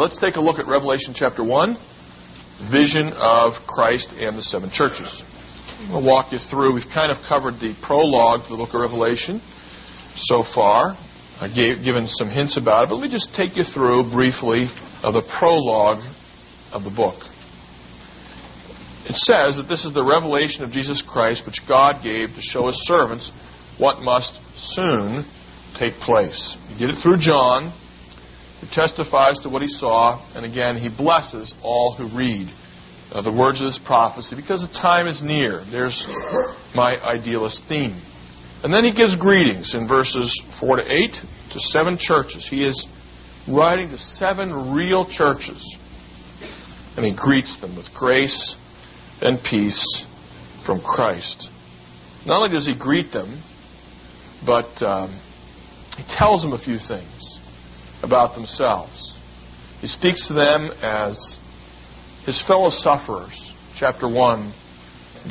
Let's take a look at Revelation chapter 1, vision of Christ and the seven churches. I'm going to walk you through. We've kind of covered the prologue to the book of Revelation so far. I gave given some hints about it, but let me just take you through briefly of the prologue of the book. It says that this is the revelation of Jesus Christ which God gave to show his servants what must soon take place. He get it through John, who testifies to what he saw, and again, he blesses all who read uh, the words of this prophecy because the time is near. There's my idealist theme. And then he gives greetings in verses 4 to 8 to seven churches. He is writing to seven real churches. And he greets them with grace and peace from Christ. Not only does he greet them, but um, he tells them a few things about themselves. He speaks to them as his fellow sufferers. Chapter 1,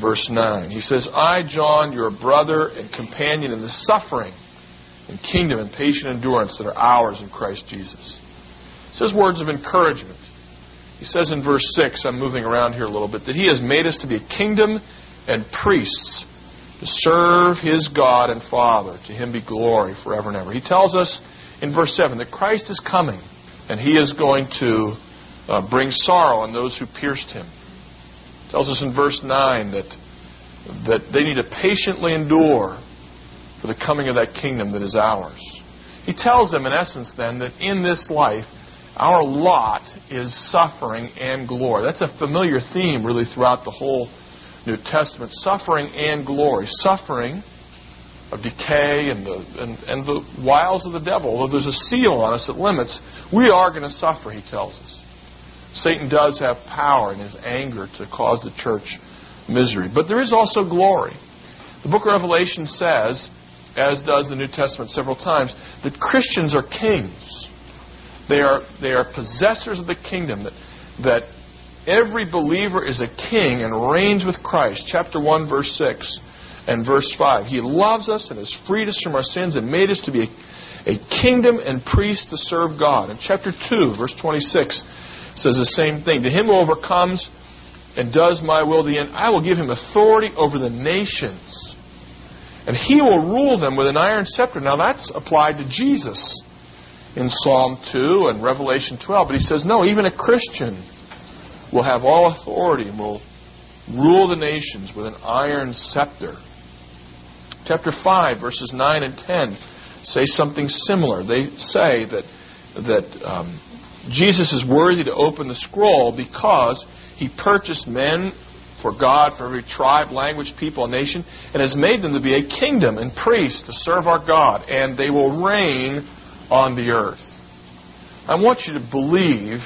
verse 9. He says, I, John, your brother and companion in the suffering and kingdom and patient endurance that are ours in Christ Jesus. He says words of encouragement. He says in verse 6, I'm moving around here a little bit, that he has made us to be a kingdom and priests to serve his God and Father. To him be glory forever and ever. He tells us in verse 7 that Christ is coming and he is going to uh, bring sorrow on those who pierced him. He tells us in verse 9 that, that they need to patiently endure for the coming of that kingdom that is ours. He tells them, in essence, then, that in this life, our lot is suffering and glory. That's a familiar theme, really, throughout the whole New Testament. Suffering and glory. Suffering of decay and the, and, and the wiles of the devil. Although there's a seal on us that limits, we are going to suffer, he tells us. Satan does have power in his anger to cause the church misery. But there is also glory. The book of Revelation says, as does the New Testament several times, that Christians are kings. They are, they are possessors of the kingdom, that, that every believer is a king and reigns with Christ. Chapter 1, verse 6 and verse 5. He loves us and has freed us from our sins and made us to be a, a kingdom and priests to serve God. And chapter 2, verse 26, says the same thing. To him who overcomes and does my will to the end, I will give him authority over the nations. And he will rule them with an iron scepter. Now that's applied to Jesus in Psalm 2 and Revelation 12. But he says, no, even a Christian will have all authority and will rule the nations with an iron scepter. Chapter 5, verses 9 and 10 say something similar. They say that, that um, Jesus is worthy to open the scroll because he purchased men for God, for every tribe, language, people, and nation, and has made them to be a kingdom and priests to serve our God, and they will reign on the earth. I want you to believe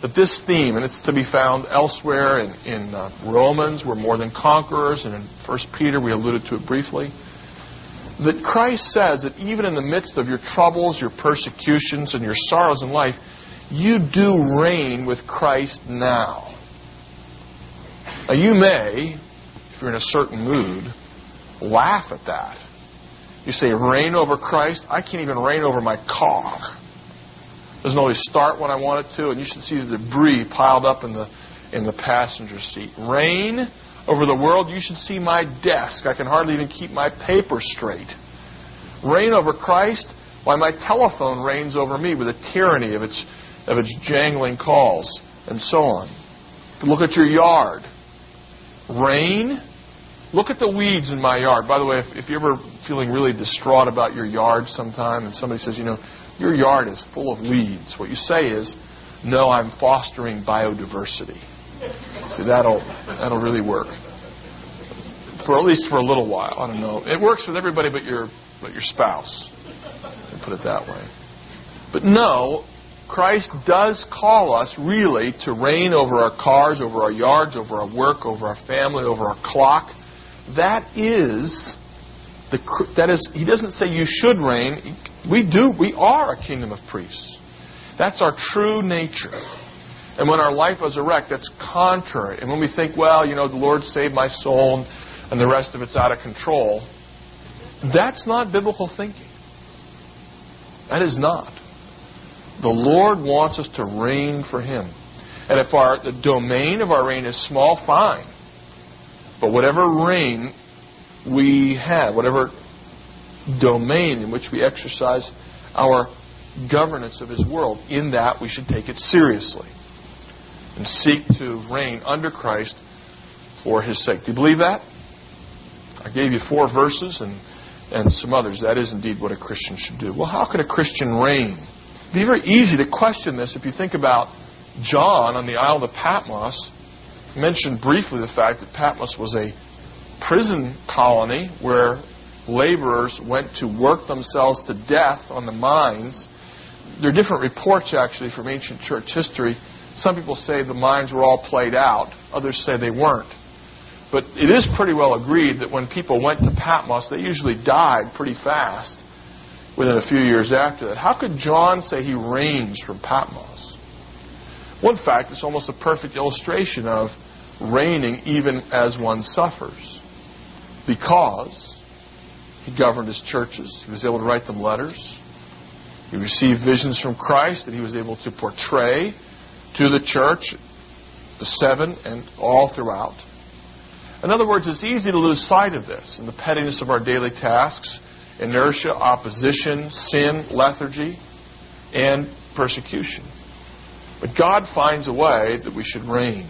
that this theme, and it's to be found elsewhere in, in uh, Romans, we're more than conquerors, and in 1 Peter, we alluded to it briefly, that Christ says that even in the midst of your troubles, your persecutions, and your sorrows in life, you do reign with Christ now. Now, you may, if you're in a certain mood, laugh at that. You say, reign over Christ? I can't even reign over my car. It doesn't always start when I want it to, and you should see the debris piled up in the, in the passenger seat. Reign over the world? You should see my desk. I can hardly even keep my paper straight. Reign over Christ? Why, my telephone reigns over me with the tyranny of its, of its jangling calls, and so on. Look at your yard. Reign? Look at the weeds in my yard. By the way, if, if you're ever feeling really distraught about your yard sometime and somebody says, you know, your yard is full of weeds, what you say is, no, I'm fostering biodiversity. See, that'll, that'll really work. For at least for a little while. I don't know. It works with everybody but your, but your spouse. Put it that way. But no, Christ does call us really to reign over our cars, over our yards, over our work, over our family, over our clock. That is the that is he doesn't say you should reign. We do we are a kingdom of priests. That's our true nature. And when our life is a wreck, that's contrary. And when we think, well, you know, the Lord saved my soul and the rest of it's out of control, that's not biblical thinking. That is not. The Lord wants us to reign for Him. And if our the domain of our reign is small, fine. But whatever reign we have, whatever domain in which we exercise our governance of His world, in that we should take it seriously and seek to reign under Christ for His sake. Do you believe that? I gave you four verses and, and some others. That is indeed what a Christian should do. Well, how can a Christian reign? It'd be very easy to question this if you think about John on the Isle of Patmos. I mentioned briefly the fact that Patmos was a prison colony where laborers went to work themselves to death on the mines. There are different reports, actually, from ancient church history. Some people say the mines were all played out, others say they weren't. But it is pretty well agreed that when people went to Patmos, they usually died pretty fast within a few years after that. How could John say he reigns from Patmos? One fact is almost a perfect illustration of reigning even as one suffers. Because he governed his churches, he was able to write them letters, he received visions from Christ that he was able to portray to the church, the seven, and all throughout. In other words, it's easy to lose sight of this in the pettiness of our daily tasks, inertia, opposition, sin, lethargy, and persecution. But God finds a way that we should reign.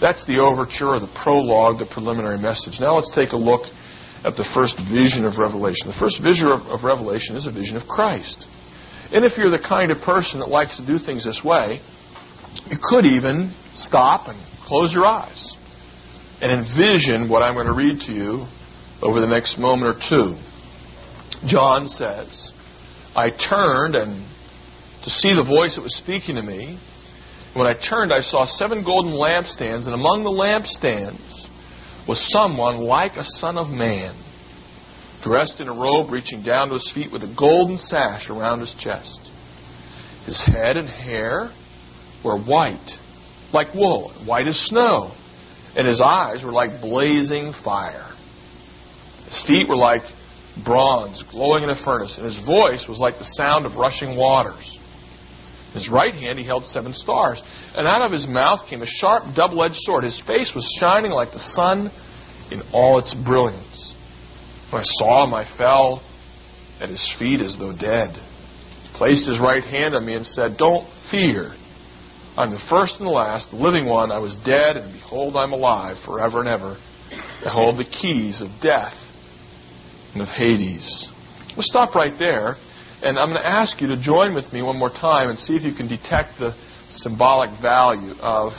That's the overture, the prologue, the preliminary message. Now let's take a look at the first vision of Revelation. The first vision of, of Revelation is a vision of Christ. And if you're the kind of person that likes to do things this way, you could even stop and close your eyes and envision what I'm going to read to you over the next moment or two. John says, I turned and to see the voice that was speaking to me. When I turned, I saw seven golden lampstands, and among the lampstands was someone like a son of man, dressed in a robe reaching down to his feet with a golden sash around his chest. His head and hair were white, like wool, white as snow and his eyes were like blazing fire. His feet were like bronze glowing in a furnace, and his voice was like the sound of rushing waters. In his right hand he held seven stars, and out of his mouth came a sharp double edged sword. His face was shining like the sun in all its brilliance. When I saw him, I fell at his feet as though dead. He placed his right hand on me and said, Don't fear. I'm the first and the last, the living one. I was dead, and behold, I'm alive forever and ever. I hold the keys of death and of Hades. We'll stop right there, and I'm going to ask you to join with me one more time and see if you can detect the symbolic value of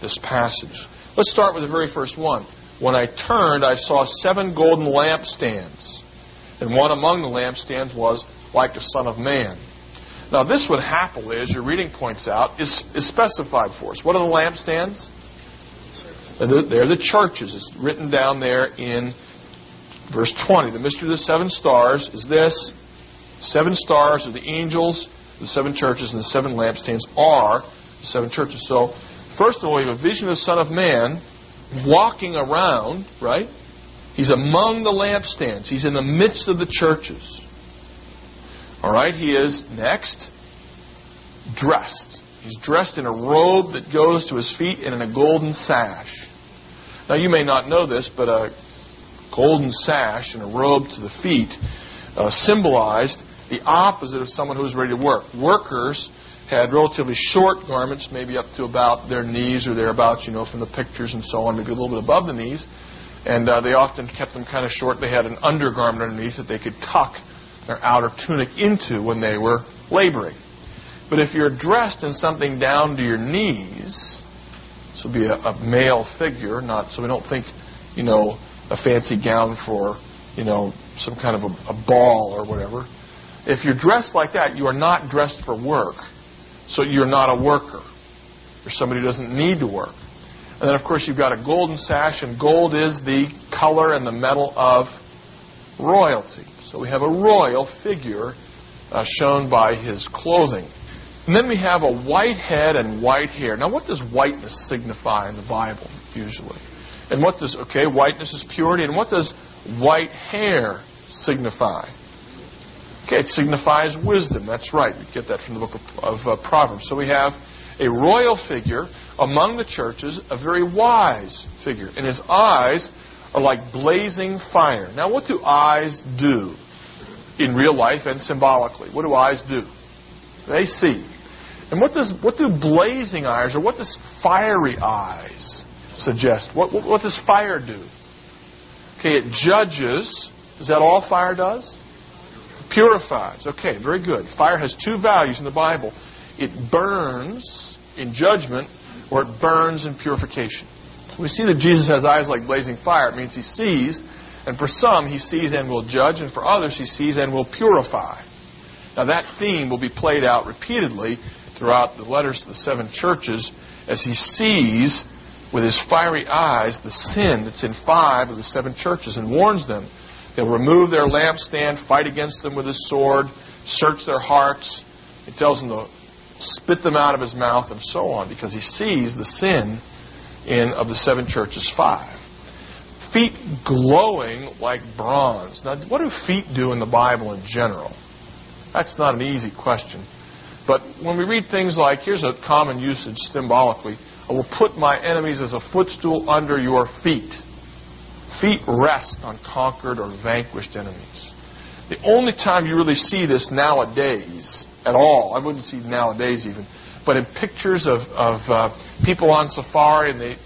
this passage. Let's start with the very first one. When I turned, I saw seven golden lampstands, and one among the lampstands was like the Son of Man. Now, this would happily, as your reading points out, is, is specified for us. What are the lampstands? They're the churches. It's written down there in verse 20. The mystery of the seven stars is this seven stars are the angels, the seven churches, and the seven lampstands are the seven churches. So, first of all, we have a vision of the Son of Man walking around, right? He's among the lampstands, he's in the midst of the churches. All right, he is next dressed. He's dressed in a robe that goes to his feet and in a golden sash. Now, you may not know this, but a golden sash and a robe to the feet uh, symbolized the opposite of someone who was ready to work. Workers had relatively short garments, maybe up to about their knees or thereabouts, you know, from the pictures and so on, maybe a little bit above the knees. And uh, they often kept them kind of short. They had an undergarment underneath that they could tuck their outer tunic into when they were laboring. But if you're dressed in something down to your knees, this would be a, a male figure, not so we don't think, you know, a fancy gown for, you know, some kind of a, a ball or whatever. If you're dressed like that, you are not dressed for work. So you're not a worker. You're somebody who doesn't need to work. And then, of course, you've got a golden sash, and gold is the color and the metal of royalty. So we have a royal figure uh, shown by his clothing. And then we have a white head and white hair. Now, what does whiteness signify in the Bible, usually? And what does, okay, whiteness is purity. And what does white hair signify? Okay, it signifies wisdom. That's right. We get that from the book of, of uh, Proverbs. So we have a royal figure among the churches, a very wise figure. And his eyes are like blazing fire. Now, what do eyes do in real life and symbolically? What do eyes do? They see. And what does what do blazing eyes or what does fiery eyes suggest? What, what, what does fire do? Okay, it judges. Is that all fire does? Purifies. Okay, very good. Fire has two values in the Bible. It burns in judgment or it burns in purification. We see that Jesus has eyes like blazing fire. It means he sees, and for some, he sees and will judge, and for others, he sees and will purify. Now, that theme will be played out repeatedly throughout the letters to the seven churches as he sees with his fiery eyes the sin that's in five of the seven churches and warns them. He'll remove their lampstand, fight against them with his sword, search their hearts. He tells them to spit them out of his mouth and so on because he sees the sin in of the seven churches five. Feet glowing like bronze. Now, what do feet do in the Bible in general? That's not an easy question. But when we read things like, here's a common usage symbolically I will put my enemies as a footstool under your feet. Feet rest on conquered or vanquished enemies. The only time you really see this nowadays at all, I wouldn't see nowadays even, but in pictures of, of uh, people on safari and they,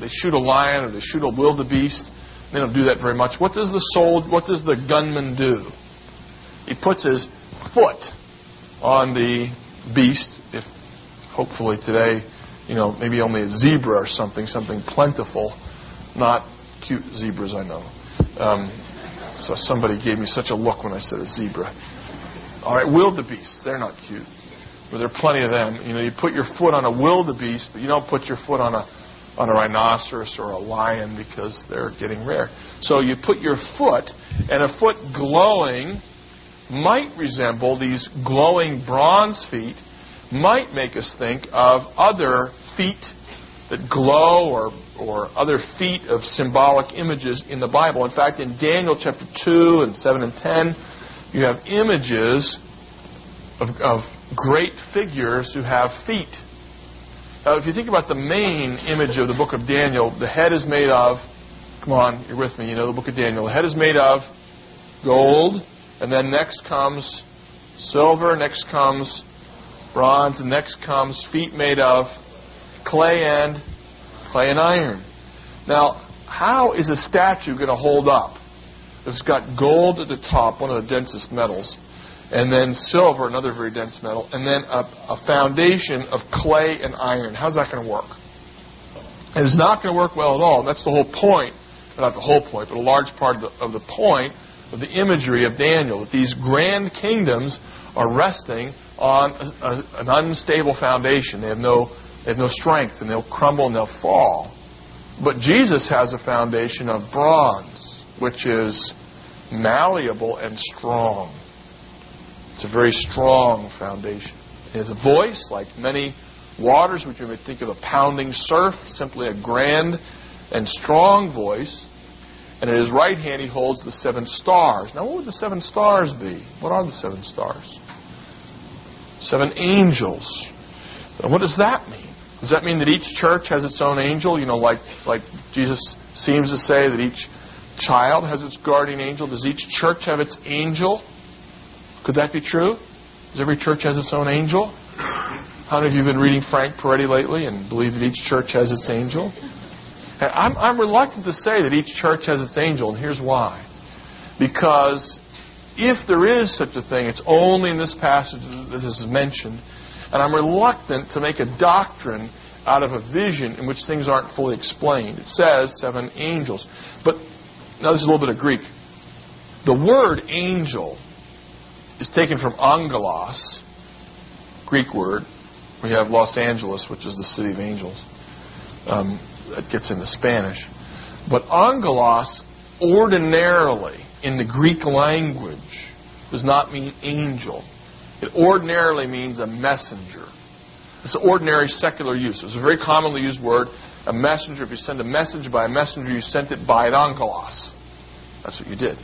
they shoot a lion or they shoot a wildebeest, they don't do that very much. What does the soul, what does the gunman do? He puts his foot on the beast, if hopefully today, you know, maybe only a zebra or something, something plentiful, not cute zebras, I know. Um, so somebody gave me such a look when I said a zebra. All right, wildebeest, they're not cute. There are plenty of them. You know, you put your foot on a wildebeest, but you don't put your foot on a on a rhinoceros or a lion because they're getting rare. So you put your foot, and a foot glowing might resemble these glowing bronze feet, might make us think of other feet that glow or, or other feet of symbolic images in the Bible. In fact, in Daniel chapter 2 and 7 and 10, you have images of, of great figures who have feet. Now, if you think about the main image of the book of Daniel, the head is made of, come on, you're with me, you know the book of Daniel. The head is made of gold, and then next comes silver, next comes bronze, and next comes feet made of clay and clay and iron. Now, how is a statue going to hold up? It's got gold at the top, one of the densest metals, and then silver, another very dense metal, and then a, a foundation of clay and iron. How's that going to work? And it's not going to work well at all. That's the whole point, not the whole point, but a large part of the, of the point of the imagery of Daniel, that these grand kingdoms are resting on a, a, an unstable foundation. They have no they have no strength, and they'll crumble and they'll fall. But Jesus has a foundation of bronze, which is malleable and strong. It's a very strong foundation. It has a voice like many waters, which you may think of a pounding surf, simply a grand and strong voice. And in his right hand, he holds the seven stars. Now, what would the seven stars be? What are the seven stars? Seven angels. What does that mean? Does that mean that each church has its own angel? You know, like, like Jesus seems to say that each child has its guardian angel. Does each church have its angel? Could that be true? Does every church has its own angel? How many of you have been reading Frank Peretti lately and believe that each church has its angel? And I'm, I'm reluctant to say that each church has its angel, and here's why. Because if there is such a thing, it's only in this passage that this is mentioned. And I'm reluctant to make a doctrine out of a vision in which things aren't fully explained. It says seven angels. But now this is a little bit of Greek. The word angel is taken from angelos, Greek word. We have Los Angeles, which is the city of angels. Um, that gets into Spanish. But angelos, ordinarily, in the Greek language, does not mean angel. It ordinarily means a messenger. It's an ordinary secular use. It's a very commonly used word. A messenger, if you send a message by a messenger, you sent it by an angelos. That's what you did.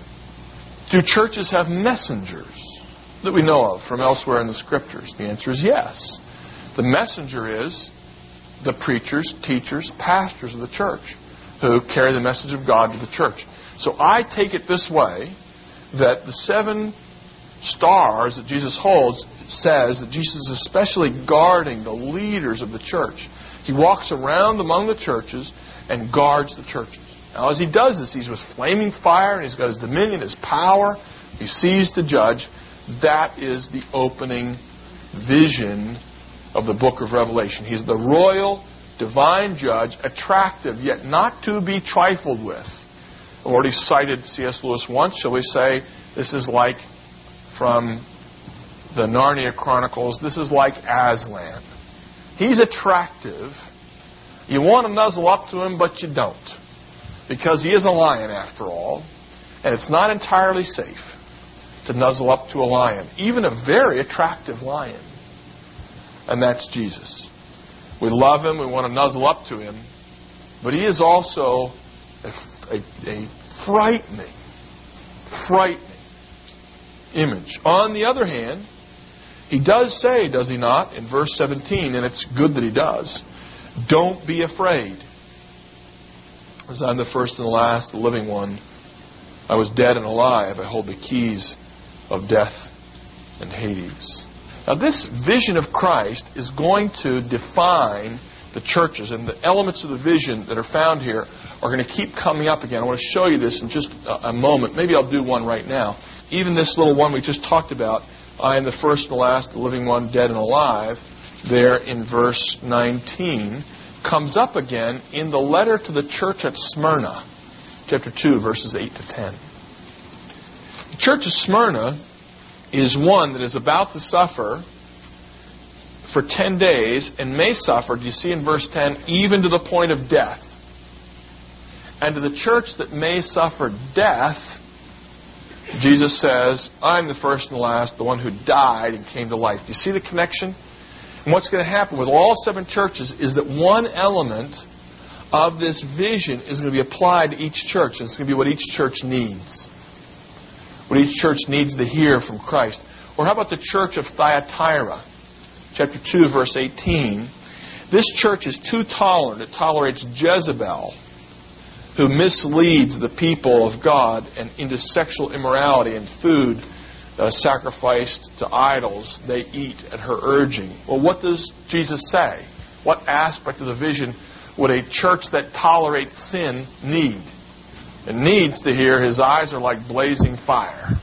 Do churches have messengers? That we know of from elsewhere in the Scriptures? The answer is yes. The messenger is the preachers, teachers, pastors of the church who carry the message of God to the church. So I take it this way that the seven stars that Jesus holds says that Jesus is especially guarding the leaders of the church. He walks around among the churches and guards the churches. Now, as he does this, he's with flaming fire and he's got his dominion, his power. He sees to judge. That is the opening vision of the book of Revelation. He's the royal, divine judge, attractive, yet not to be trifled with. I've already cited C.S. Lewis once. Shall we say this is like from the Narnia Chronicles, this is like Aslan. He's attractive. You want to nuzzle up to him, but you don't. Because he is a lion, after all. And it's not entirely safe to nuzzle up to a lion, even a very attractive lion. And that's Jesus. We love him, we want to nuzzle up to him, but he is also a, a, a frightening, frightening image. On the other hand, he does say, does he not, in verse 17, and it's good that he does, don't be afraid. As I'm the first and the last, the living one. I was dead and alive. I hold the keys of death and Hades. Now, this vision of Christ is going to define the churches, and the elements of the vision that are found here are going to keep coming up again. I want to show you this in just a moment. Maybe I'll do one right now. Even this little one we just talked about, I am the first and the last, the living one, dead and alive, there in verse 19, comes up again in the letter to the church at Smyrna, chapter 2, verses 8 to 10. Church of Smyrna is one that is about to suffer for 10 days and may suffer, do you see in verse 10, even to the point of death. And to the church that may suffer death, Jesus says, I'm the first and the last, the one who died and came to life. Do you see the connection? And what's going to happen with all seven churches is that one element of this vision is going to be applied to each church. And it's going to be what each church needs. What each church needs to hear from Christ. Or how about the church of Thyatira? Chapter 2, verse 18. This church is too tolerant. It tolerates Jezebel who misleads the people of God and into sexual immorality and food uh, sacrificed to idols they eat at her urging. Well, what does Jesus say? What aspect of the vision would a church that tolerates sin need? It needs to hear his eyes are like blazing fire.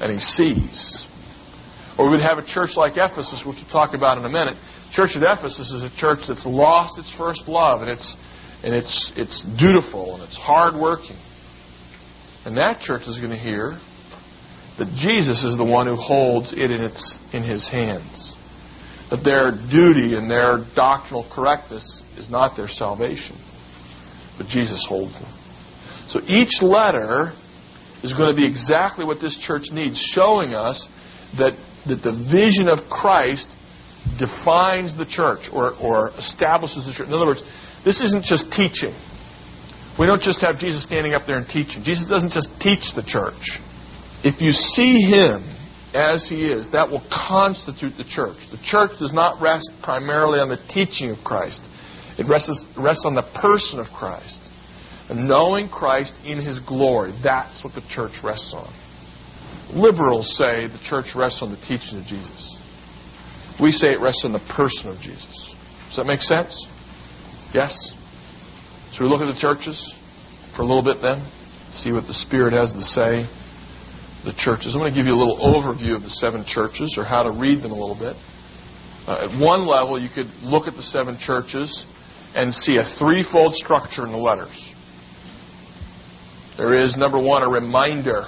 And he sees. Or we would have a church like Ephesus, which we'll talk about in a minute. Church at Ephesus is a church that's lost its first love, and it's and it's it's dutiful and it's hardworking. And that church is going to hear that Jesus is the one who holds it in its in his hands. That their duty and their doctrinal correctness is not their salvation, but Jesus holds them. So each letter is going to be exactly what this church needs, showing us that, that the vision of Christ defines the church or, or establishes the church. In other words, this isn't just teaching. We don't just have Jesus standing up there and teaching. Jesus doesn't just teach the church. If you see him as he is, that will constitute the church. The church does not rest primarily on the teaching of Christ, it rests, rests on the person of Christ. Knowing Christ in his glory, that's what the church rests on. Liberals say the church rests on the teaching of Jesus. We say it rests on the person of Jesus. Does that make sense? Yes? So we look at the churches for a little bit then, see what the Spirit has to say. The churches. I'm going to give you a little overview of the seven churches or how to read them a little bit. Uh, at one level, you could look at the seven churches and see a threefold structure in the letters. There is, number one, a reminder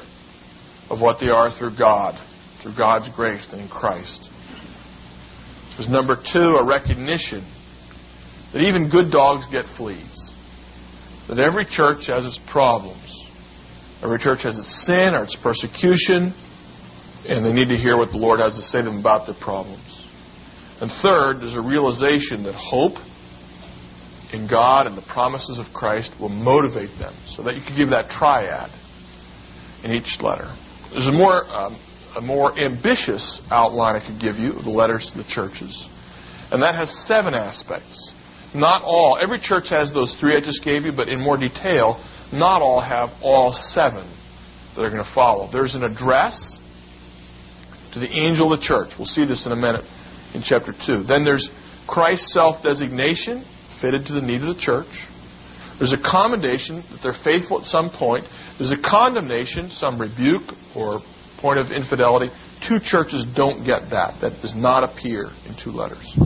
of what they are through God, through God's grace in Christ. There's number two, a recognition that even good dogs get fleas. That every church has its problems. Every church has its sin or its persecution, and they need to hear what the Lord has to say to them about their problems. And third, there's a realization that hope in God and the promises of Christ will motivate them so that you can give that triad in each letter. There's a more um, a more ambitious outline I could give you, the letters to the churches. And that has seven aspects. Not all. Every church has those three I just gave you, but in more detail, not all have all seven that are going to follow. There's an address to the angel of the church. We'll see this in a minute in chapter 2. Then there's Christ's self designation, fitted to the need of the church. There's a commendation that they're faithful at some point. There's a condemnation, some rebuke or point of infidelity. Two churches don't get that. That does not appear in two letters.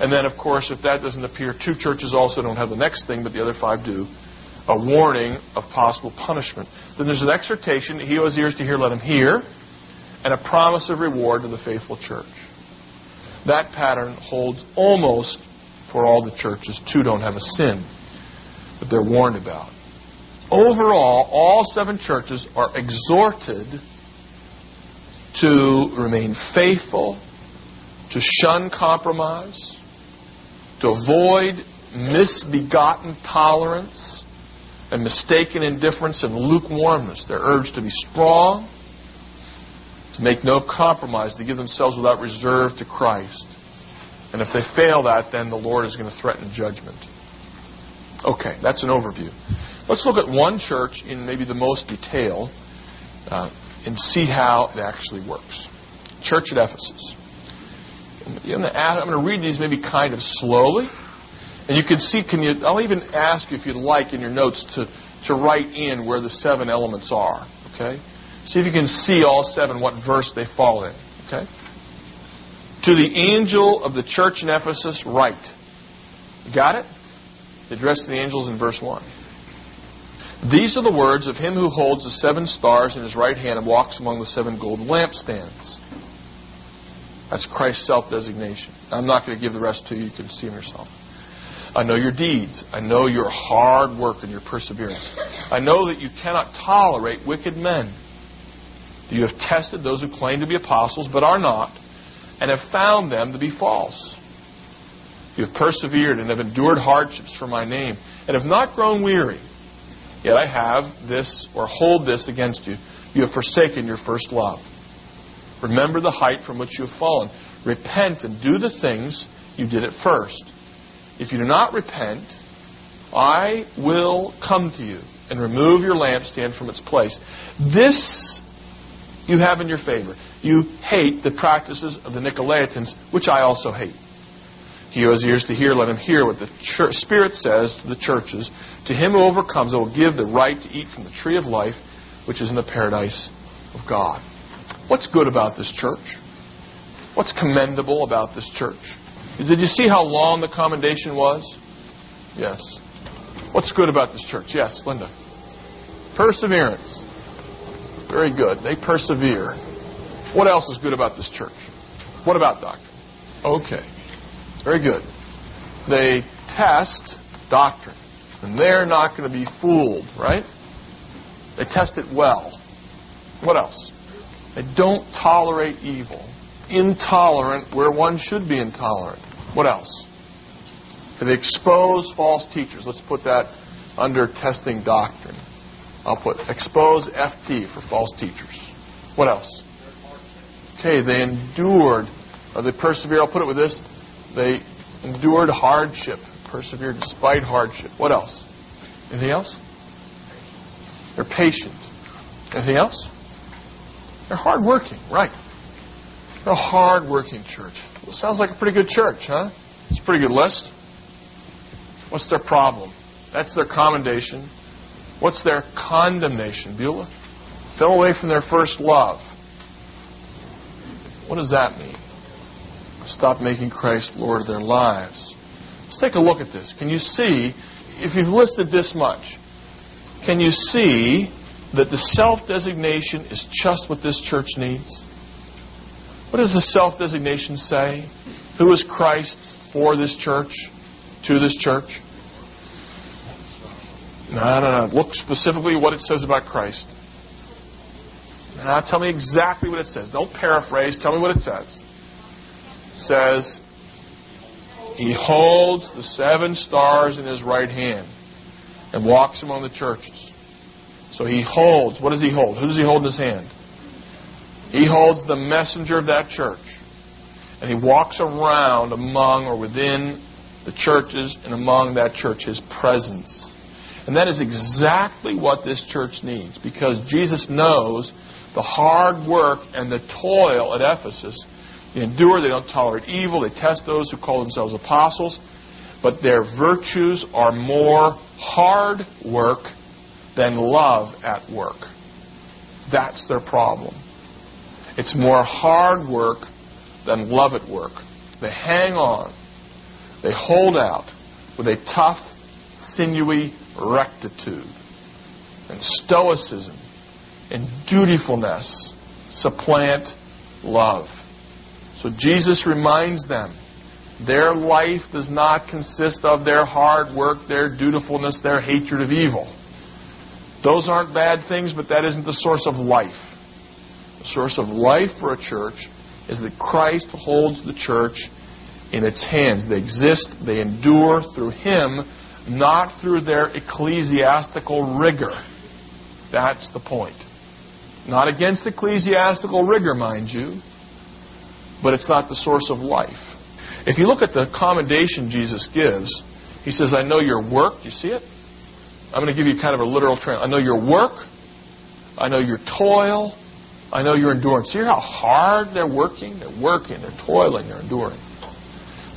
And then, of course, if that doesn't appear, two churches also don't have the next thing, but the other five do a warning of possible punishment. Then there's an exhortation he who has ears to hear, let him hear, and a promise of reward to the faithful church. That pattern holds almost for all the churches. Two don't have a sin that they're warned about. Overall, all seven churches are exhorted to remain faithful, to shun compromise, to avoid misbegotten tolerance and mistaken indifference and lukewarmness. They're urged to be strong, to make no compromise, to give themselves without reserve to Christ. And if they fail that, then the Lord is going to threaten judgment. Okay, that's an overview. Let's look at one church in maybe the most detail uh, and see how it actually works. Church at Ephesus. I'm going to read these maybe kind of slowly. And you can see, can you, I'll even ask you if you'd like in your notes to, to write in where the seven elements are. Okay? See if you can see all seven, what verse they fall in. Okay? To the angel of the church in Ephesus, write. got it? The address to the angels in verse 1. These are the words of him who holds the seven stars in his right hand and walks among the seven golden lampstands. That's Christ's self designation. I'm not going to give the rest to you. You can see them yourself. I know your deeds. I know your hard work and your perseverance. I know that you cannot tolerate wicked men. You have tested those who claim to be apostles but are not, and have found them to be false. You have persevered and have endured hardships for my name, and have not grown weary. Yet I have this, or hold this against you. You have forsaken your first love. Remember the height from which you have fallen. Repent and do the things you did at first. If you do not repent, I will come to you and remove your lampstand from its place. This you have in your favor. You hate the practices of the Nicolaitans, which I also hate. He who has ears to hear, let him hear what the church, Spirit says to the churches. To him who overcomes, I will give the right to eat from the tree of life, which is in the paradise of God. What's good about this church? What's commendable about this church? Did you see how long the commendation was? Yes. What's good about this church? Yes, Linda. Perseverance. Very good. They persevere. What else is good about this church? What about doctrine? Okay. Very good. They test doctrine. And they're not going to be fooled, right? They test it well. What else? They don't tolerate evil. Intolerant where one should be intolerant. What else? They expose false teachers. Let's put that under testing doctrine. I'll put expose FT for false teachers. What else? Okay, they endured, or they persevered. I'll put it with this. They endured hardship, persevered despite hardship. What else? Anything else? They're patient. Anything else? They're hardworking, right? They're a hardworking church. Well, sounds like a pretty good church, huh? It's a pretty good list. What's their problem? That's their commendation. What's their condemnation, Beulah? Fell away from their first love. What does that mean? Stop making Christ Lord of their lives. Let's take a look at this. Can you see, if you've listed this much, can you see that the self designation is just what this church needs? What does the self designation say? Who is Christ for this church, to this church? No, no, no. Look specifically what it says about Christ. Now, tell me exactly what it says. Don't paraphrase. Tell me what it says. It says, He holds the seven stars in His right hand and walks among the churches. So he holds. What does he hold? Who does he hold in his hand? He holds the messenger of that church. And he walks around among or within the churches and among that church, his presence. And that is exactly what this church needs because Jesus knows the hard work and the toil at Ephesus. They endure, they don't tolerate evil, they test those who call themselves apostles, but their virtues are more hard work than love at work. That's their problem. It's more hard work than love at work. They hang on. They hold out with a tough, sinewy rectitude and stoicism and dutifulness supplant love. So Jesus reminds them their life does not consist of their hard work, their dutifulness, their hatred of evil. Those aren't bad things, but that isn't the source of life. The source of life for a church is that Christ holds the church in its hands. They exist, they endure through Him, not through their ecclesiastical rigor. That's the point. Not against ecclesiastical rigor, mind you, but it's not the source of life. If you look at the commendation Jesus gives, He says, I know your work. Do you see it? I'm going to give you kind of a literal translation. I know your work. I know your toil. I know your endurance. See how hard they're working? They're working, they're toiling, they're enduring.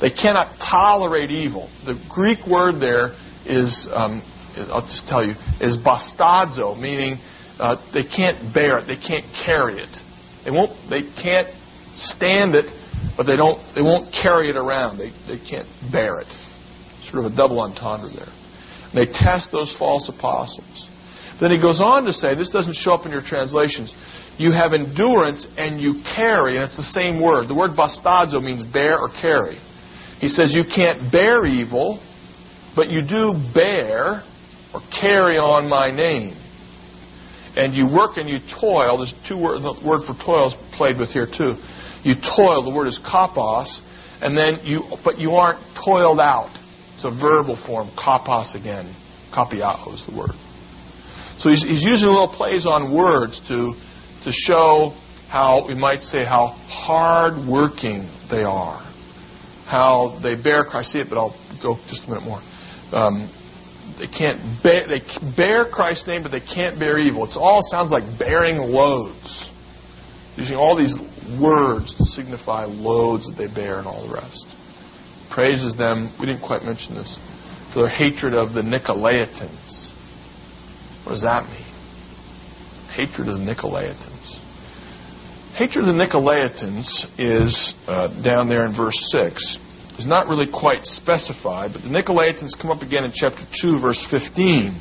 They cannot tolerate evil. The Greek word there is, um, I'll just tell you, is bastazo, meaning uh, they can't bear it, they can't carry it. They won't, they can't stand it, but they don't, they won't carry it around. They, they can't bear it. Sort of a double entendre there. And they test those false apostles. Then he goes on to say, this doesn't show up in your translations you have endurance and you carry, and it's the same word. The word bastazo means bear or carry. He says you can't bear evil, but you do bear or carry on my name. And you work and you toil. There's two words, the word for toil is played with here too. You toil, the word is kopos, and then you, but you aren't toiled out. It's a verbal form, kopos again. Kopiao is the word. So he's, he's using little plays on words to to show how, we might say, how hard working they are. How they bear Christ. See it, but I'll go just a minute more. Um, they can't bear, they bear Christ's name, but they can't bear evil. It all sounds like bearing loads. Using all these words to signify loads that they bear and all the rest. Praises them, we didn't quite mention this, for their hatred of the Nicolaitans. What does that mean? hatred of the Nicolaitans. Hatred of the Nicolaitans is uh, down there in verse 6. It's not really quite specified, but the Nicolaitans come up again in chapter 2, verse 15.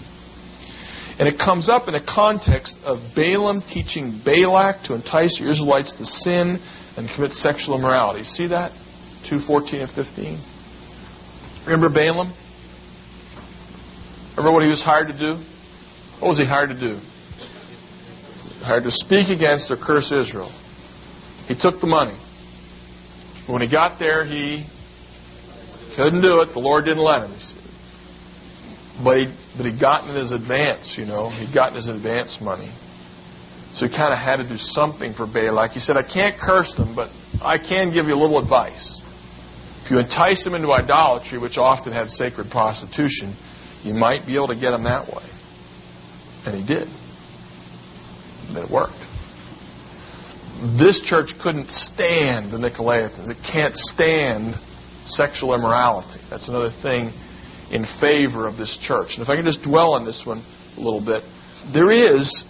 And it comes up in the context of Balaam teaching Balak to entice the Israelites to sin and commit sexual immorality. See that? 2:14 and 15. Remember Balaam? Remember what he was hired to do? What was he hired to do? hired to speak against or curse Israel. He took the money. When he got there, he couldn't do it. The Lord didn't let him. But he but he'd gotten his advance, you know. He'd gotten his advance money. So he kind of had to do something for Balak. He said, I can't curse them, but I can give you a little advice. If you entice them into idolatry, which often had sacred prostitution, you might be able to get them that way. And he did And it worked. This church couldn't stand the Nicolaitans. It can't stand sexual immorality. That's another thing in favor of this church. And if I can just dwell on this one a little bit, there is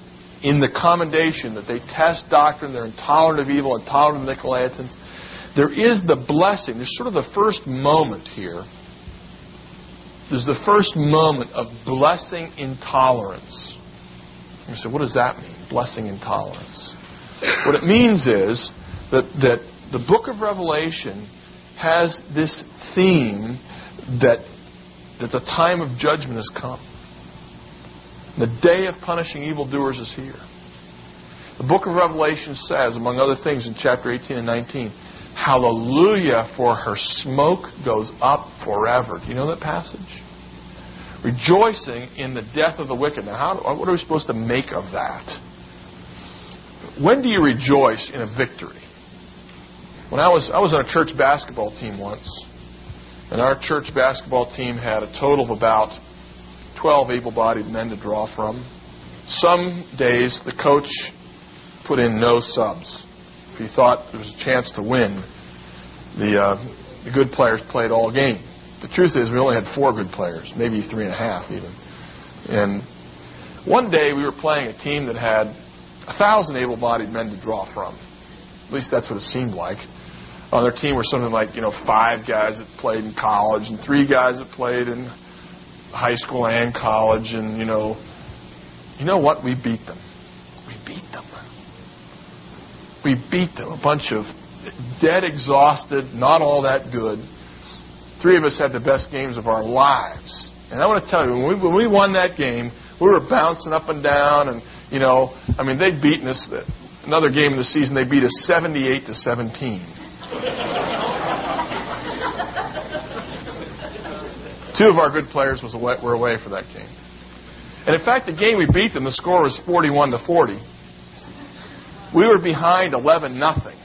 in the commendation that they test doctrine, they're intolerant of evil, intolerant of Nicolaitans. There is the blessing. There's sort of the first moment here. There's the first moment of blessing intolerance. You say, what does that mean? Blessing intolerance. What it means is that, that the book of Revelation has this theme that, that the time of judgment has come. The day of punishing evildoers is here. The book of Revelation says, among other things in chapter 18 and 19, Hallelujah, for her smoke goes up forever. Do you know that passage? rejoicing in the death of the wicked. Now, how, what are we supposed to make of that? when do you rejoice in a victory? When I was I was on a church basketball team once, and our church basketball team had a total of about 12 able-bodied men to draw from. Some days the coach put in no subs. If he thought there was a chance to win, the, uh, the good players played all game. The truth is, we only had four good players, maybe three and a half even. And one day we were playing a team that had a thousand able-bodied men to draw from. At least that's what it seemed like. On their team were something like you know five guys that played in college and three guys that played in high school and college, and you know, you know what? We beat them. We beat them. We beat them. A bunch of dead, exhausted, not all that good. Three of us had the best games of our lives. And I want to tell you, when we, when we won that game, we were bouncing up and down, and you know, I mean, they'd beaten us. Another game in the season, they beat us 78 to 17. Two of our good players was away, were away for that game. And in fact, the game we beat them, the score was 41 to 40. We were behind 11 nothing.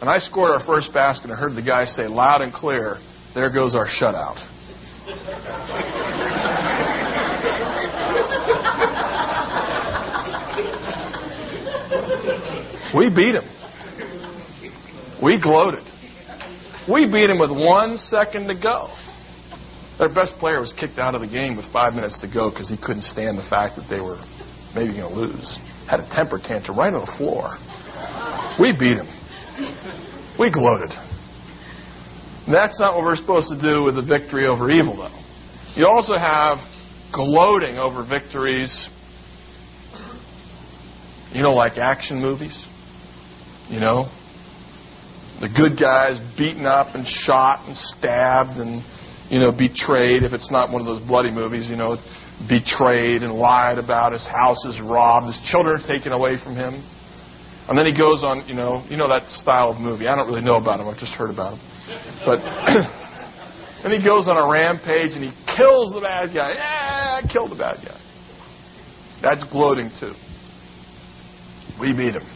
And I scored our first basket and I heard the guy say loud and clear, there goes our shutout. we beat him. We gloated. We beat him with one second to go. Their best player was kicked out of the game with five minutes to go because he couldn't stand the fact that they were maybe going to lose. Had a temper tantrum right on the floor. We beat him. We gloated. That's not what we're supposed to do with the victory over evil, though. You also have gloating over victories, you know, like action movies. You know, the good guys beaten up and shot and stabbed and you know, betrayed, if it's not one of those bloody movies, you know, betrayed and lied about, his house is robbed, his children are taken away from him. And then he goes on, you know, you know that style of movie. I don't really know about him, I've just heard about him. But then he goes on a rampage and he kills the bad guy. Yeah, I killed the bad guy. That's gloating too. We beat him.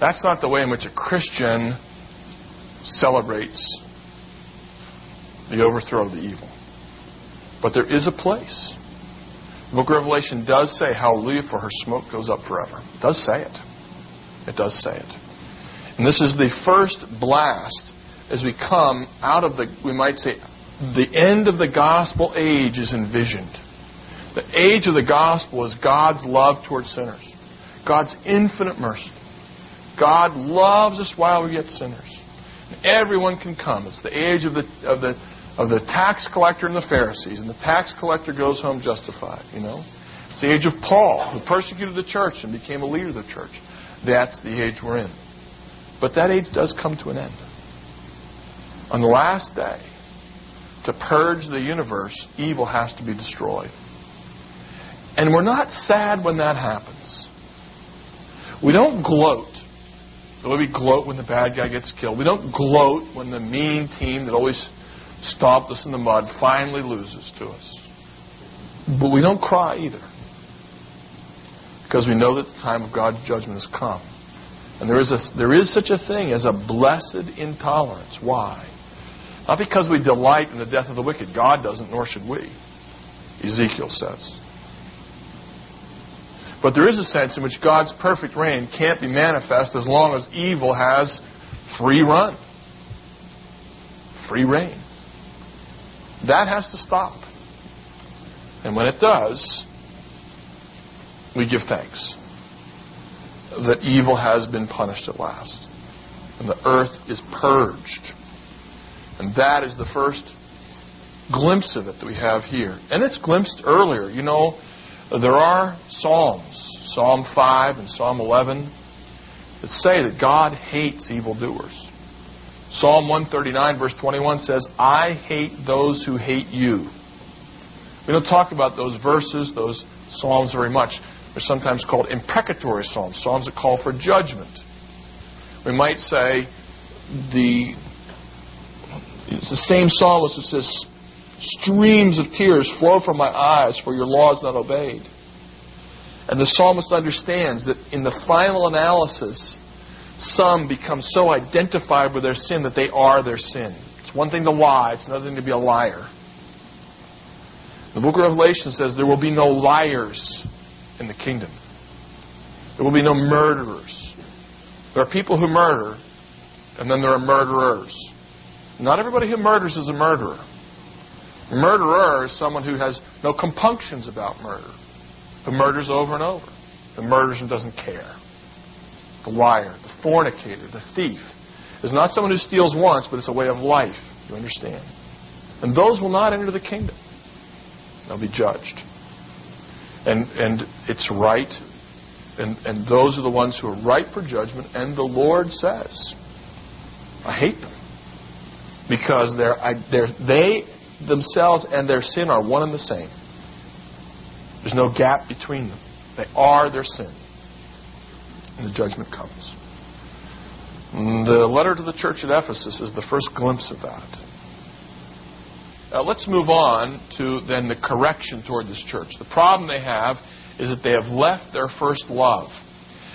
That's not the way in which a Christian celebrates the overthrow of the evil. But there is a place. The book of Revelation does say, Hallelujah, for her smoke goes up forever. It does say it. It does say it. And this is the first blast as we come out of the, we might say, the end of the gospel age is envisioned. The age of the gospel is God's love towards sinners, God's infinite mercy. God loves us while we're yet sinners. Everyone can come. It's the age of the, of the of the tax collector and the Pharisees, and the tax collector goes home justified, you know. It's the age of Paul, who persecuted the church and became a leader of the church. That's the age we're in. But that age does come to an end. On the last day, to purge the universe, evil has to be destroyed. And we're not sad when that happens. We don't gloat. The way we gloat when the bad guy gets killed. We don't gloat when the mean team that always stomped us in the mud, finally loses to us. But we don't cry either. Because we know that the time of God's judgment has come. And there is, a, there is such a thing as a blessed intolerance. Why? Not because we delight in the death of the wicked. God doesn't, nor should we. Ezekiel says. But there is a sense in which God's perfect reign can't be manifest as long as evil has free run, free reign. That has to stop. And when it does, we give thanks that evil has been punished at last. And the earth is purged. And that is the first glimpse of it that we have here. And it's glimpsed earlier. You know, there are Psalms, Psalm 5 and Psalm 11, that say that God hates evildoers. Psalm 139, verse 21 says, I hate those who hate you. We don't talk about those verses, those psalms very much. They're sometimes called imprecatory psalms, psalms that call for judgment. We might say the it's the same psalmist who says, Streams of tears flow from my eyes for your law is not obeyed. And the psalmist understands that in the final analysis, some become so identified with their sin that they are their sin. It's one thing to lie, it's another thing to be a liar. The book of Revelation says there will be no liars in the kingdom. There will be no murderers. There are people who murder, and then there are murderers. Not everybody who murders is a murderer. Murderer is someone who has no compunctions about murder, who murders over and over, who murders and doesn't care. The liar, the fornicator, the thief is not someone who steals once, but it's a way of life. You understand? And those will not enter the kingdom. They'll be judged. And, and it's right. And, and those are the ones who are right for judgment. And the Lord says, I hate them. Because they're, I, they're, they themselves and their sin are one and the same. There's no gap between them. They are their sin. And the judgment comes. The letter to the church at Ephesus is the first glimpse of that. Uh, let's move on to then the correction toward this church. The problem they have is that they have left their first love.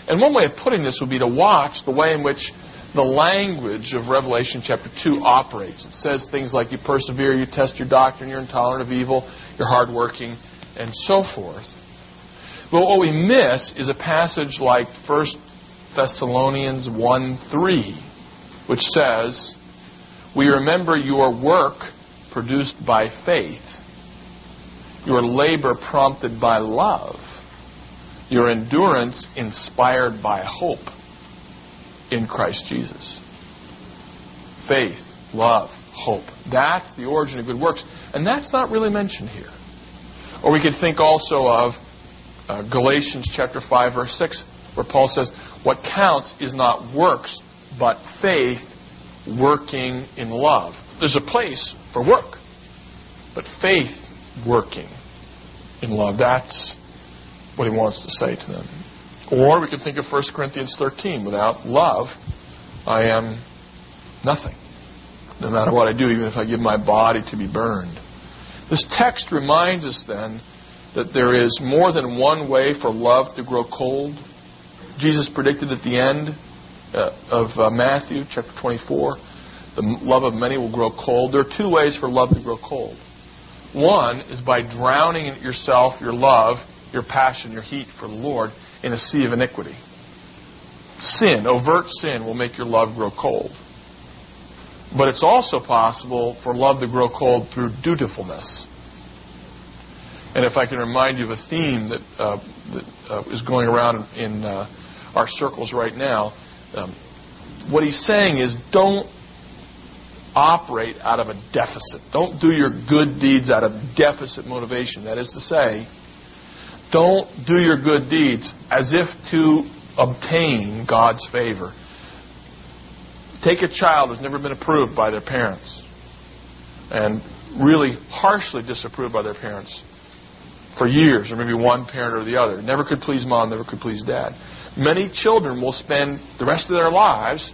And one way of putting this would be to watch the way in which the language of Revelation chapter 2 operates. It says things like you persevere, you test your doctrine, you're intolerant of evil, you're hardworking, and so forth. But what we miss is a passage like 1 Thessalonians 1 3, which says, We remember your work produced by faith, your labor prompted by love, your endurance inspired by hope in Christ Jesus. Faith, love, hope. That's the origin of good works. And that's not really mentioned here. Or we could think also of uh, Galatians chapter 5 verse 6 where Paul says what counts is not works but faith working in love. There's a place for work, but faith working in love. That's what he wants to say to them. Or we could think of 1 Corinthians 13. Without love, I am nothing. No matter what I do, even if I give my body to be burned. This text reminds us then that there is more than one way for love to grow cold. Jesus predicted at the end uh, of uh, Matthew chapter 24 the love of many will grow cold. There are two ways for love to grow cold. One is by drowning yourself, your love, your passion, your heat for the Lord in a sea of iniquity. Sin, overt sin, will make your love grow cold. But it's also possible for love to grow cold through dutifulness. And if I can remind you of a theme that, uh, that uh, is going around in uh, our circles right now, um, what he's saying is don't operate out of a deficit. Don't do your good deeds out of deficit motivation. That is to say, don't do your good deeds as if to obtain God's favor. Take a child who's never been approved by their parents and really harshly disapproved by their parents for years, or maybe one parent or the other. Never could please mom, never could please dad. Many children will spend the rest of their lives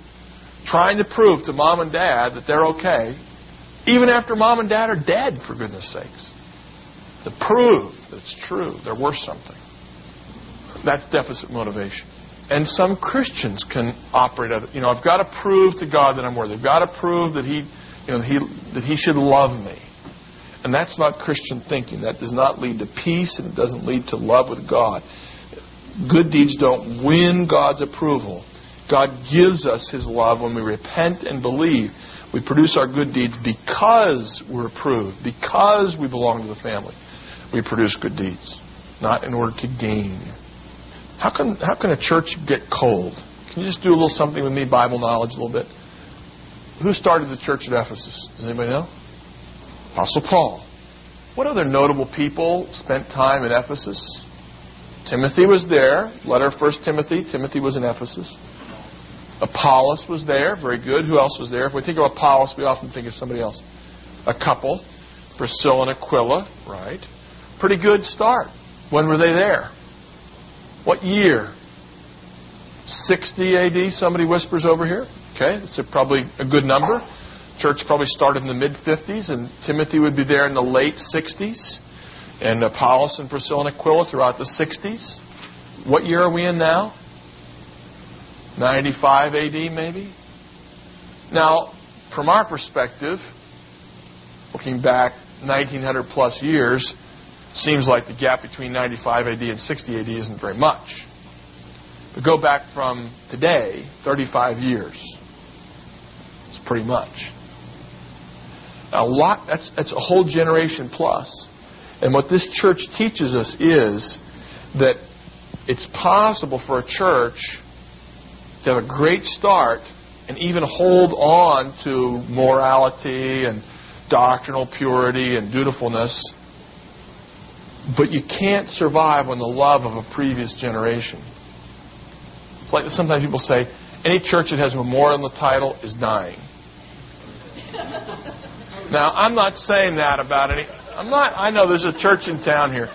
trying to prove to mom and dad that they're okay, even after mom and dad are dead, for goodness sakes. To prove that it's true, they're worth something. That's deficit motivation. And some Christians can operate at. You know, I've got to prove to God that I'm worthy. I've got to prove that He, you know, he, that He should love me. And that's not Christian thinking. That does not lead to peace and it doesn't lead to love with God. Good deeds don't win God's approval. God gives us His love when we repent and believe. We produce our good deeds because we're approved, because we belong to the family. We produce good deeds, not in order to gain. How can, how can a church get cold? Can you just do a little something with me, Bible knowledge, a little bit? Who started the church at Ephesus? Does anybody know? Apostle Paul. What other notable people spent time in Ephesus? Timothy was there. Letter of 1 Timothy. Timothy was in Ephesus. Apollos was there. Very good. Who else was there? If we think of Apollos, we often think of somebody else. A couple. Priscilla and Aquila. Right. Pretty good start. When were they there? What year? 60 AD, somebody whispers over here. Okay, it's probably a good number. Church probably started in the mid 50s, and Timothy would be there in the late 60s, and Apollos and Priscilla and Aquila throughout the 60s. What year are we in now? 95 AD, maybe? Now, from our perspective, looking back 1900 plus years, seems like the gap between 95 AD and 60 AD isn't very much. But go back from today, 35 years. It's pretty much. A lot, that's, that's a whole generation plus. And what this church teaches us is that it's possible for a church to have a great start and even hold on to morality and doctrinal purity and dutifulness, but you can't survive on the love of a previous generation. It's like sometimes people say, any church that has a memorial in the title is dying. now, I'm not saying that about any. I'm not. I know there's a church in town here,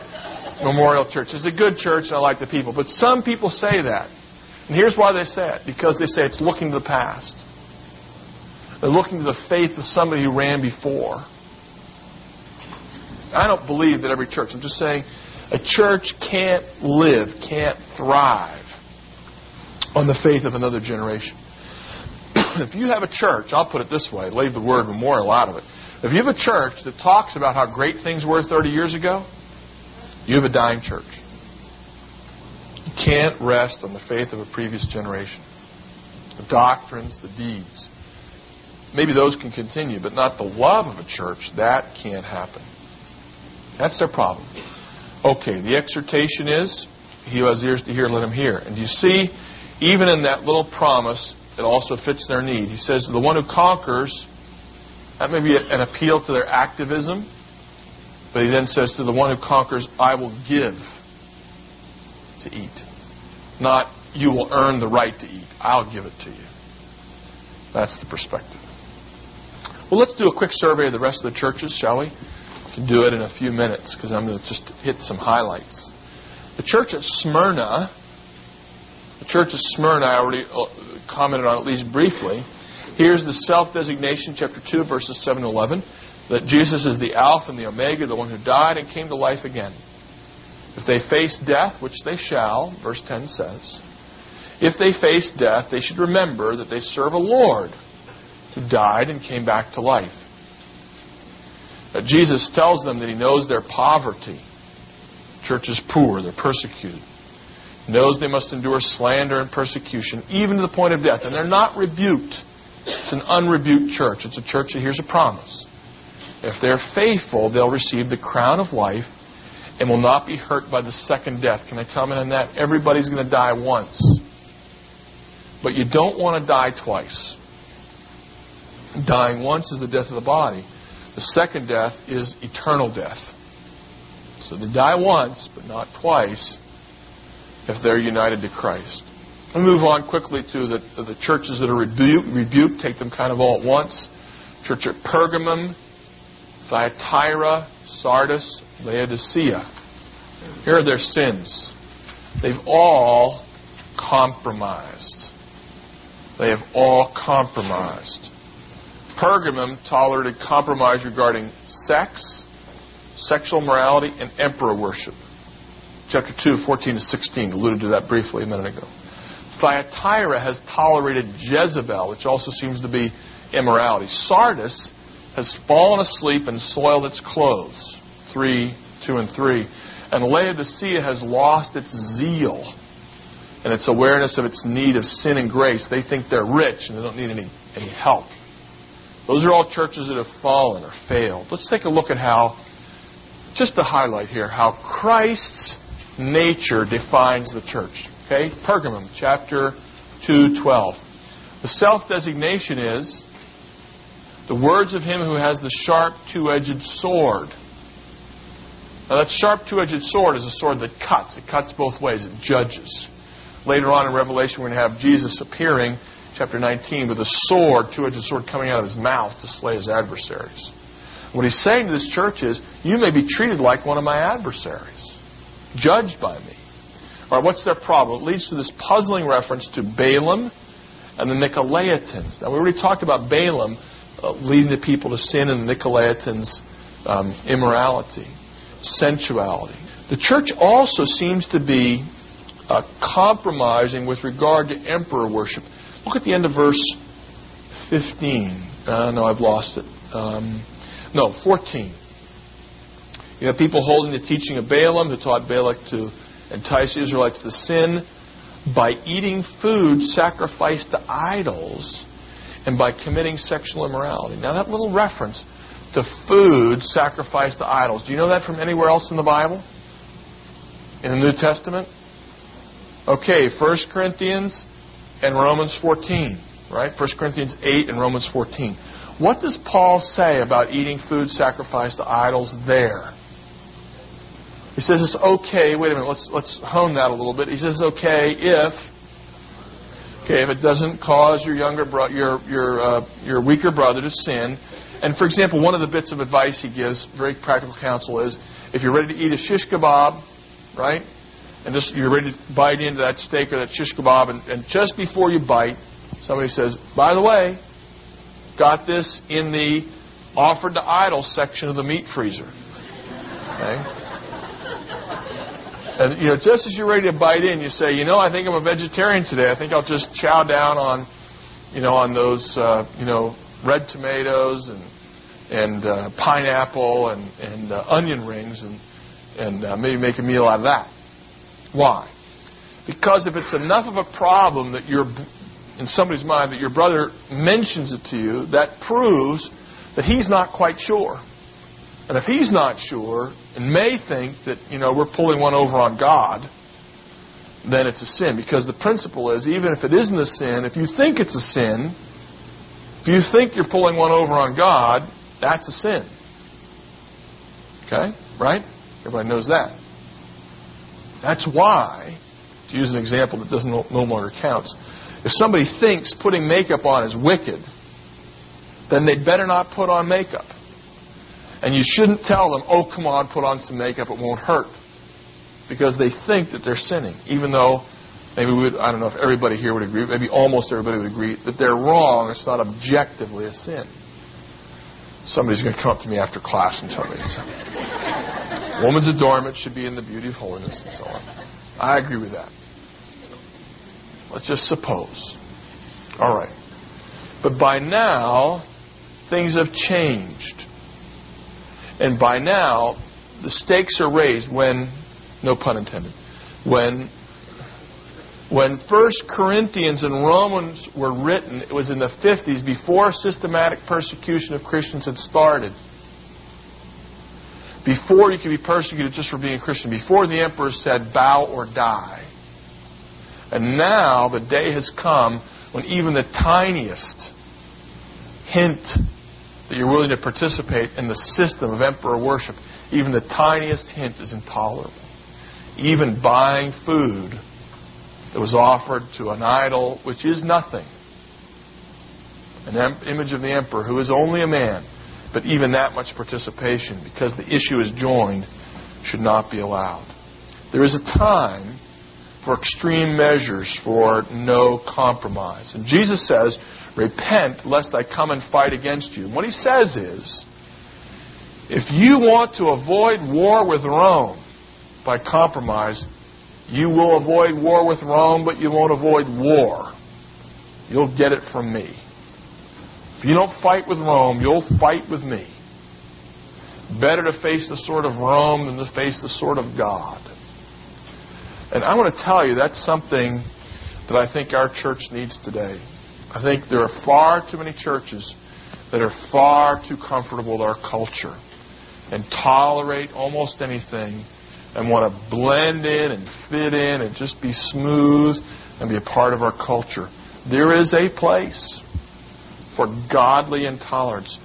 Memorial Church. It's a good church, and I like the people. But some people say that. And here's why they say it because they say it's looking to the past. They're looking to the faith of somebody who ran before. I don't believe that every church, I'm just saying a church can't live, can't thrive on the faith of another generation. if you have a church, I'll put it this way, leave the word memorial out of it. If you have a church that talks about how great things were 30 years ago, you have a dying church. You can't rest on the faith of a previous generation. The doctrines, the deeds. Maybe those can continue, but not the love of a church. That can't happen. That's their problem. Okay, the exhortation is, He who has ears to hear, let him hear. And you see, even in that little promise, it also fits their need. He says, The one who conquers, that may be an appeal to their activism, but he then says, To the one who conquers, I will give to eat. Not you will earn the right to eat. I'll give it to you. That's the perspective. Well, let's do a quick survey of the rest of the churches, shall we? Do it in a few minutes because I'm going to just hit some highlights. The church at Smyrna, the church of Smyrna, I already uh, commented on at least briefly. Here's the self designation, chapter 2, verses 7 to 11, that Jesus is the Alpha and the Omega, the one who died and came to life again. If they face death, which they shall, verse 10 says, if they face death, they should remember that they serve a Lord who died and came back to life. That Jesus tells them that he knows their poverty. Church is poor, they're persecuted. Knows they must endure slander and persecution, even to the point of death. And they're not rebuked. It's an unrebuked church. It's a church that hears a promise. If they're faithful, they'll receive the crown of life and will not be hurt by the second death. Can I comment on that? Everybody's going to die once. But you don't want to die twice. Dying once is the death of the body. The second death is eternal death. So they die once, but not twice, if they're united to Christ. We'll move on quickly to the, to the churches that are rebuked, rebuked, take them kind of all at once. Church at Pergamum, Thyatira, Sardis, Laodicea. Here are their sins. They've all compromised. They have all compromised. Pergamum tolerated compromise regarding sex, sexual morality, and emperor worship. Chapter 2, 14 to 16, alluded to that briefly a minute ago. Thyatira has tolerated Jezebel, which also seems to be immorality. Sardis has fallen asleep and soiled its clothes. 3, 2, and 3. And Laodicea has lost its zeal and its awareness of its need of sin and grace. They think they're rich and they don't need any, any help. Those are all churches that have fallen or failed. Let's take a look at how, just to highlight here, how Christ's nature defines the church. Okay? Pergamum, chapter 2:12. The self-designation is the words of him who has the sharp two-edged sword. Now that sharp two-edged sword is a sword that cuts. It cuts both ways. It judges. Later on in Revelation, we're going to have Jesus appearing chapter 19, with a sword, two-edged sword coming out of his mouth to slay his adversaries. What he's saying to this church is, you may be treated like one of my adversaries, judged by me. All right, what's their problem? It leads to this puzzling reference to Balaam and the Nicolaitans. Now, we already talked about Balaam uh, leading the people to sin and the Nicolaitans' um, immorality, sensuality. The church also seems to be uh, compromising with regard to emperor worship. Look at the end of verse 15. Uh, no, I've lost it. Um, no, 14. You have people holding the teaching of Balaam who taught Balak to entice Israelites to sin by eating food sacrificed to idols and by committing sexual immorality. Now, that little reference to food sacrificed to idols, do you know that from anywhere else in the Bible? In the New Testament? Okay, 1 Corinthians and Romans 14, right? 1 Corinthians 8 and Romans 14. What does Paul say about eating food sacrificed to idols there? He says it's okay. Wait a minute. Let's let's hone that a little bit. He says it's okay if okay if it doesn't cause your younger bro- your your uh, your weaker brother to sin. And for example, one of the bits of advice he gives, very practical counsel, is if you're ready to eat a shish kebab, right, and just you're ready to bite into that steak or that shish kebab, and, and just before you bite, somebody says, "By the way, got this in the offered to idols section of the meat freezer." Okay. And you know, just as you're ready to bite in, you say, you know, I think I'm a vegetarian today. I think I'll just chow down on, you know, on those, uh, you know, red tomatoes and and uh, pineapple and and uh, onion rings and and uh, maybe make a meal out of that. Why? Because if it's enough of a problem that you're in somebody's mind that your brother mentions it to you, that proves that he's not quite sure. And if he's not sure and may think that, you know, we're pulling one over on God, then it's a sin. Because the principle is, even if it isn't a sin, if you think it's a sin, if you think you're pulling one over on God, that's a sin. Okay? Right? Everybody knows that. That's why, to use an example that doesn't no longer counts, if somebody thinks putting makeup on is wicked, then they'd better not put on makeup. And you shouldn't tell them, oh, come on, put on some makeup, it won't hurt. Because they think that they're sinning, even though maybe we would, I don't know if everybody here would agree, maybe almost everybody would agree that they're wrong. It's not objectively a sin. Somebody's going to come up to me after class and tell me. Woman's adornment should be in the beauty of holiness and so on. I agree with that. Let's just suppose. All right. But by now, things have changed. And by now, the stakes are raised when, no pun intended, when when First Corinthians and Romans were written, it was in the 50s, before systematic persecution of Christians had started. Before you could be persecuted just for being a Christian. Before the emperor said, bow or die. And now the day has come when even the tiniest hint that you're willing to participate in the system of emperor worship, even the tiniest hint is intolerable. Even buying food that was offered to an idol, which is nothing, an image of the emperor, who is only a man, but even that much participation, because the issue is joined, should not be allowed. There is a time for extreme measures, for no compromise. And Jesus says, Repent, lest I come and fight against you. And what he says is, if you want to avoid war with Rome by compromise, you will avoid war with Rome, but you won't avoid war. You'll get it from me. If you don't fight with Rome, you'll fight with me. Better to face the sword of Rome than to face the sword of God. And I want to tell you, that's something that I think our church needs today. I think there are far too many churches that are far too comfortable with our culture and tolerate almost anything and want to blend in and fit in and just be smooth and be a part of our culture. There is a place for godly intolerance.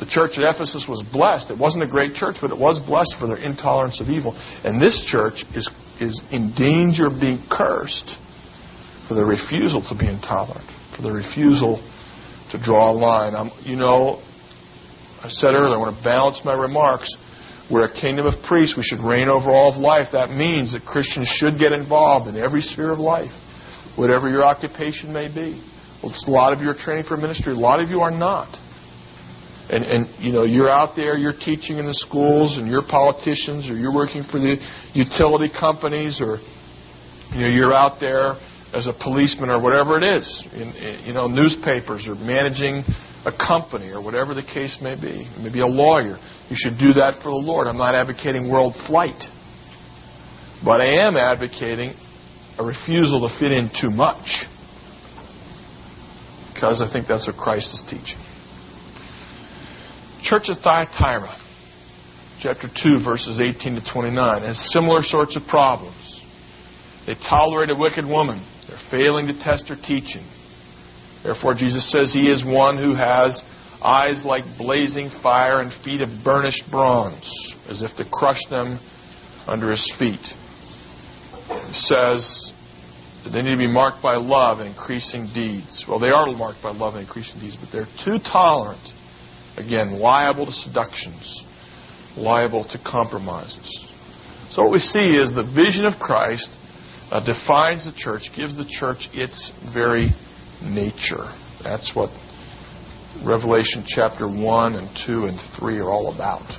The church at Ephesus was blessed. It wasn't a great church, but it was blessed for their intolerance of evil. And this church is, is in danger of being cursed for the refusal to be intolerant, for the refusal to draw a line. I'm, you know, I said earlier, I want to balance my remarks. We're a kingdom of priests. We should reign over all of life. That means that Christians should get involved in every sphere of life, whatever your occupation may be. A lot of you are training for ministry. A lot of you are not. And, and you know you're out there, you're teaching in the schools, and you're politicians, or you're working for the utility companies, or You know, you're out there as a policeman or whatever it is, in, you know, newspapers or managing a company or whatever the case may be, maybe a lawyer. You should do that for the Lord. I'm not advocating world flight, but I am advocating a refusal to fit in too much because I think that's what Christ is teaching. Church of Thyatira, chapter 2, verses 18 to 29, has similar sorts of problems. They tolerate a wicked woman. They're failing to test her teaching. Therefore, Jesus says he is one who has eyes like blazing fire and feet of burnished bronze, as if to crush them under his feet. He says they need to be marked by love and increasing deeds. Well, they are marked by love and increasing deeds, but they're too tolerant. Again, liable to seductions, liable to compromises. So, what we see is the vision of Christ uh, defines the church, gives the church its very nature. That's what Revelation chapter 1 and 2 and 3 are all about.